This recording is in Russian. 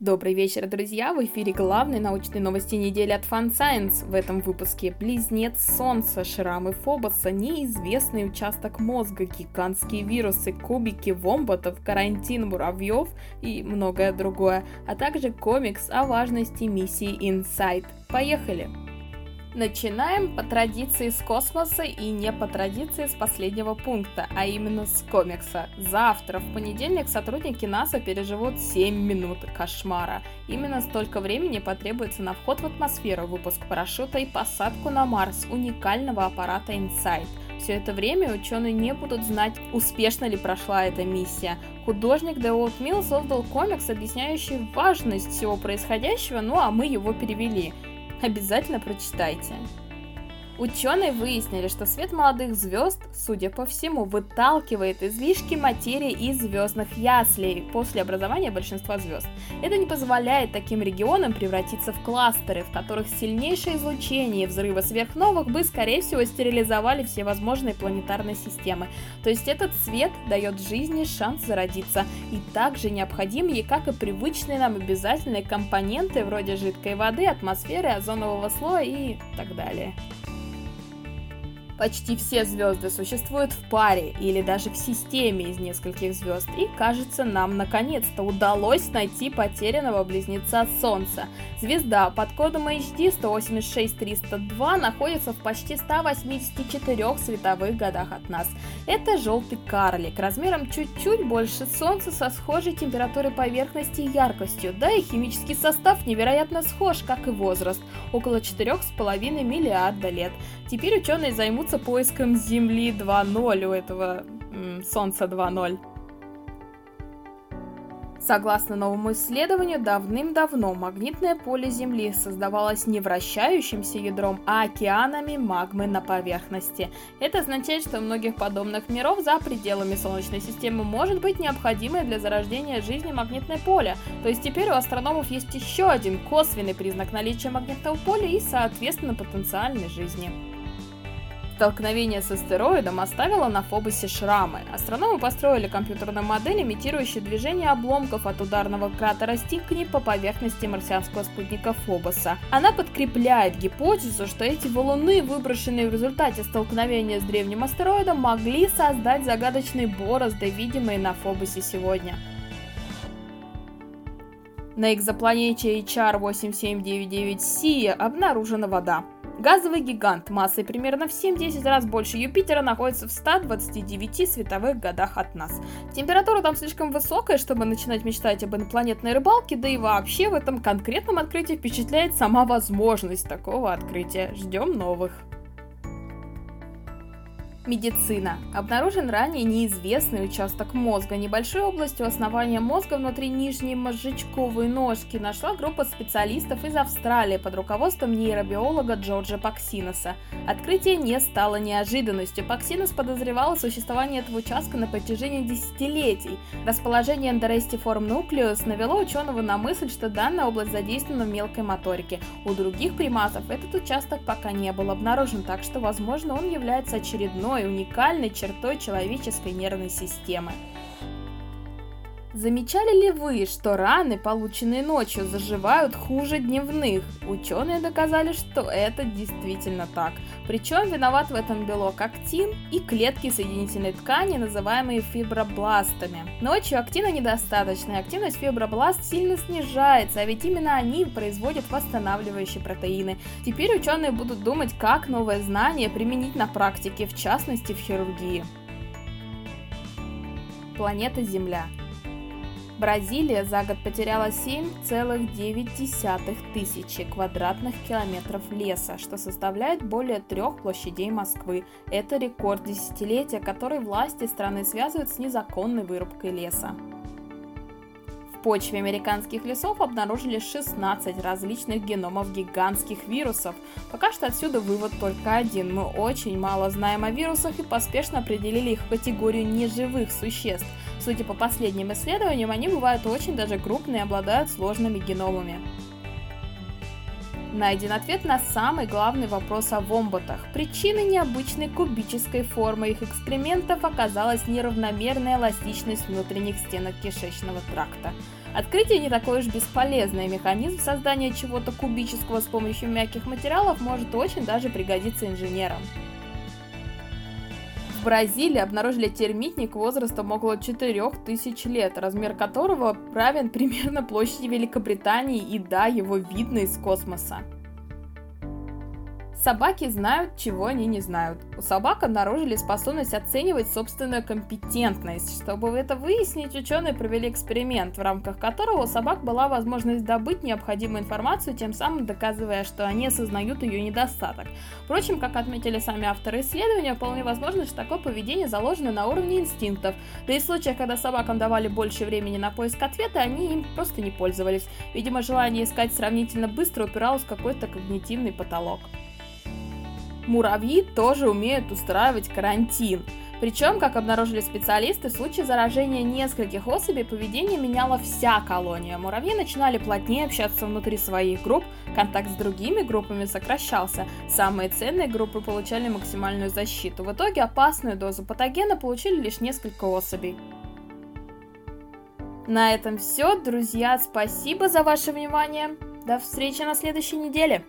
Добрый вечер, друзья! В эфире главные научные новости недели от Fun Science. В этом выпуске близнец Солнца, шрамы Фобоса, неизвестный участок мозга, гигантские вирусы, кубики вомботов, карантин муравьев и многое другое, а также комикс о важности миссии Insight. Поехали! Начинаем по традиции с космоса и не по традиции с последнего пункта, а именно с комикса. Завтра, в понедельник, сотрудники НАСА переживут 7 минут кошмара. Именно столько времени потребуется на вход в атмосферу, выпуск парашюта и посадку на Марс уникального аппарата InSight. Все это время ученые не будут знать, успешно ли прошла эта миссия. Художник Дэвид Милл создал комикс, объясняющий важность всего происходящего, ну а мы его перевели. Обязательно прочитайте. Ученые выяснили, что свет молодых звезд, судя по всему, выталкивает излишки материи из звездных яслей после образования большинства звезд. Это не позволяет таким регионам превратиться в кластеры, в которых сильнейшее излучение и взрывы сверхновых бы, скорее всего, стерилизовали все возможные планетарные системы. То есть этот свет дает жизни шанс зародиться и также необходим ей, как и привычные нам обязательные компоненты вроде жидкой воды, атмосферы, озонового слоя и так далее. Почти все звезды существуют в паре или даже в системе из нескольких звезд, и кажется, нам наконец-то удалось найти потерянного близнеца Солнца. Звезда под кодом HD 186302 находится в почти 184 световых годах от нас. Это желтый карлик, размером чуть-чуть больше Солнца со схожей температурой поверхности и яркостью, да и химический состав невероятно схож, как и возраст, около 4,5 миллиарда лет. Теперь ученые займутся поиском Земли 2.0 у этого Солнца 2.0. Согласно новому исследованию, давным-давно магнитное поле Земли создавалось не вращающимся ядром, а океанами магмы на поверхности. Это означает, что у многих подобных миров за пределами Солнечной системы может быть необходимое для зарождения жизни магнитное поле. То есть теперь у астрономов есть еще один косвенный признак наличия магнитного поля и, соответственно, потенциальной жизни. Столкновение с астероидом оставило на Фобосе шрамы. Астрономы построили компьютерную модель, имитирующую движение обломков от ударного кратера Стикни по поверхности марсианского спутника Фобоса. Она подкрепляет гипотезу, что эти валуны, выброшенные в результате столкновения с древним астероидом, могли создать загадочные борозды, видимые на Фобосе сегодня. На экзопланете HR8799c обнаружена вода. Газовый гигант массой примерно в 7-10 раз больше Юпитера находится в 129 световых годах от нас. Температура там слишком высокая, чтобы начинать мечтать об инопланетной рыбалке, да и вообще в этом конкретном открытии впечатляет сама возможность такого открытия. Ждем новых. Медицина. Обнаружен ранее неизвестный участок мозга. Небольшую область у основания мозга внутри нижней мозжечковой ножки нашла группа специалистов из Австралии под руководством нейробиолога Джорджа Паксиноса. Открытие не стало неожиданностью. Паксинос подозревал существование этого участка на протяжении десятилетий. Расположение эндорестиформ нуклеус навело ученого на мысль, что данная область задействована в мелкой моторике. У других приматов этот участок пока не был обнаружен, так что, возможно, он является очередной одной уникальной чертой человеческой нервной системы. Замечали ли вы, что раны, полученные ночью, заживают хуже дневных? Ученые доказали, что это действительно так. Причем виноват в этом белок актин и клетки соединительной ткани, называемые фибробластами. Ночью актина недостаточно, активность фибробласт сильно снижается, а ведь именно они производят восстанавливающие протеины. Теперь ученые будут думать, как новое знание применить на практике, в частности в хирургии. Планета Земля – Бразилия за год потеряла 7,9 тысячи квадратных километров леса, что составляет более трех площадей Москвы. Это рекорд десятилетия, который власти страны связывают с незаконной вырубкой леса. В почве американских лесов обнаружили 16 различных геномов гигантских вирусов. Пока что отсюда вывод только один. Мы очень мало знаем о вирусах и поспешно определили их в категорию неживых существ. Судя по последним исследованиям, они бывают очень даже крупные и обладают сложными геномами. Найден ответ на самый главный вопрос о вомботах. Причиной необычной кубической формы их экскрементов оказалась неравномерная эластичность внутренних стенок кишечного тракта. Открытие не такой уж бесполезное. Механизм создания чего-то кубического с помощью мягких материалов может очень даже пригодиться инженерам. В Бразилии обнаружили термитник возрастом около 4000 лет, размер которого равен примерно площади Великобритании, и да, его видно из космоса. Собаки знают, чего они не знают. У собак обнаружили способность оценивать собственную компетентность. Чтобы это выяснить, ученые провели эксперимент, в рамках которого у собак была возможность добыть необходимую информацию, тем самым доказывая, что они осознают ее недостаток. Впрочем, как отметили сами авторы исследования, вполне возможно, что такое поведение заложено на уровне инстинктов. Да и в случаях, когда собакам давали больше времени на поиск ответа, они им просто не пользовались. Видимо, желание искать сравнительно быстро упиралось в какой-то когнитивный потолок. Муравьи тоже умеют устраивать карантин. Причем, как обнаружили специалисты, в случае заражения нескольких особей поведение меняла вся колония. Муравьи начинали плотнее общаться внутри своих групп, контакт с другими группами сокращался, самые ценные группы получали максимальную защиту. В итоге опасную дозу патогена получили лишь несколько особей. На этом все, друзья, спасибо за ваше внимание. До встречи на следующей неделе.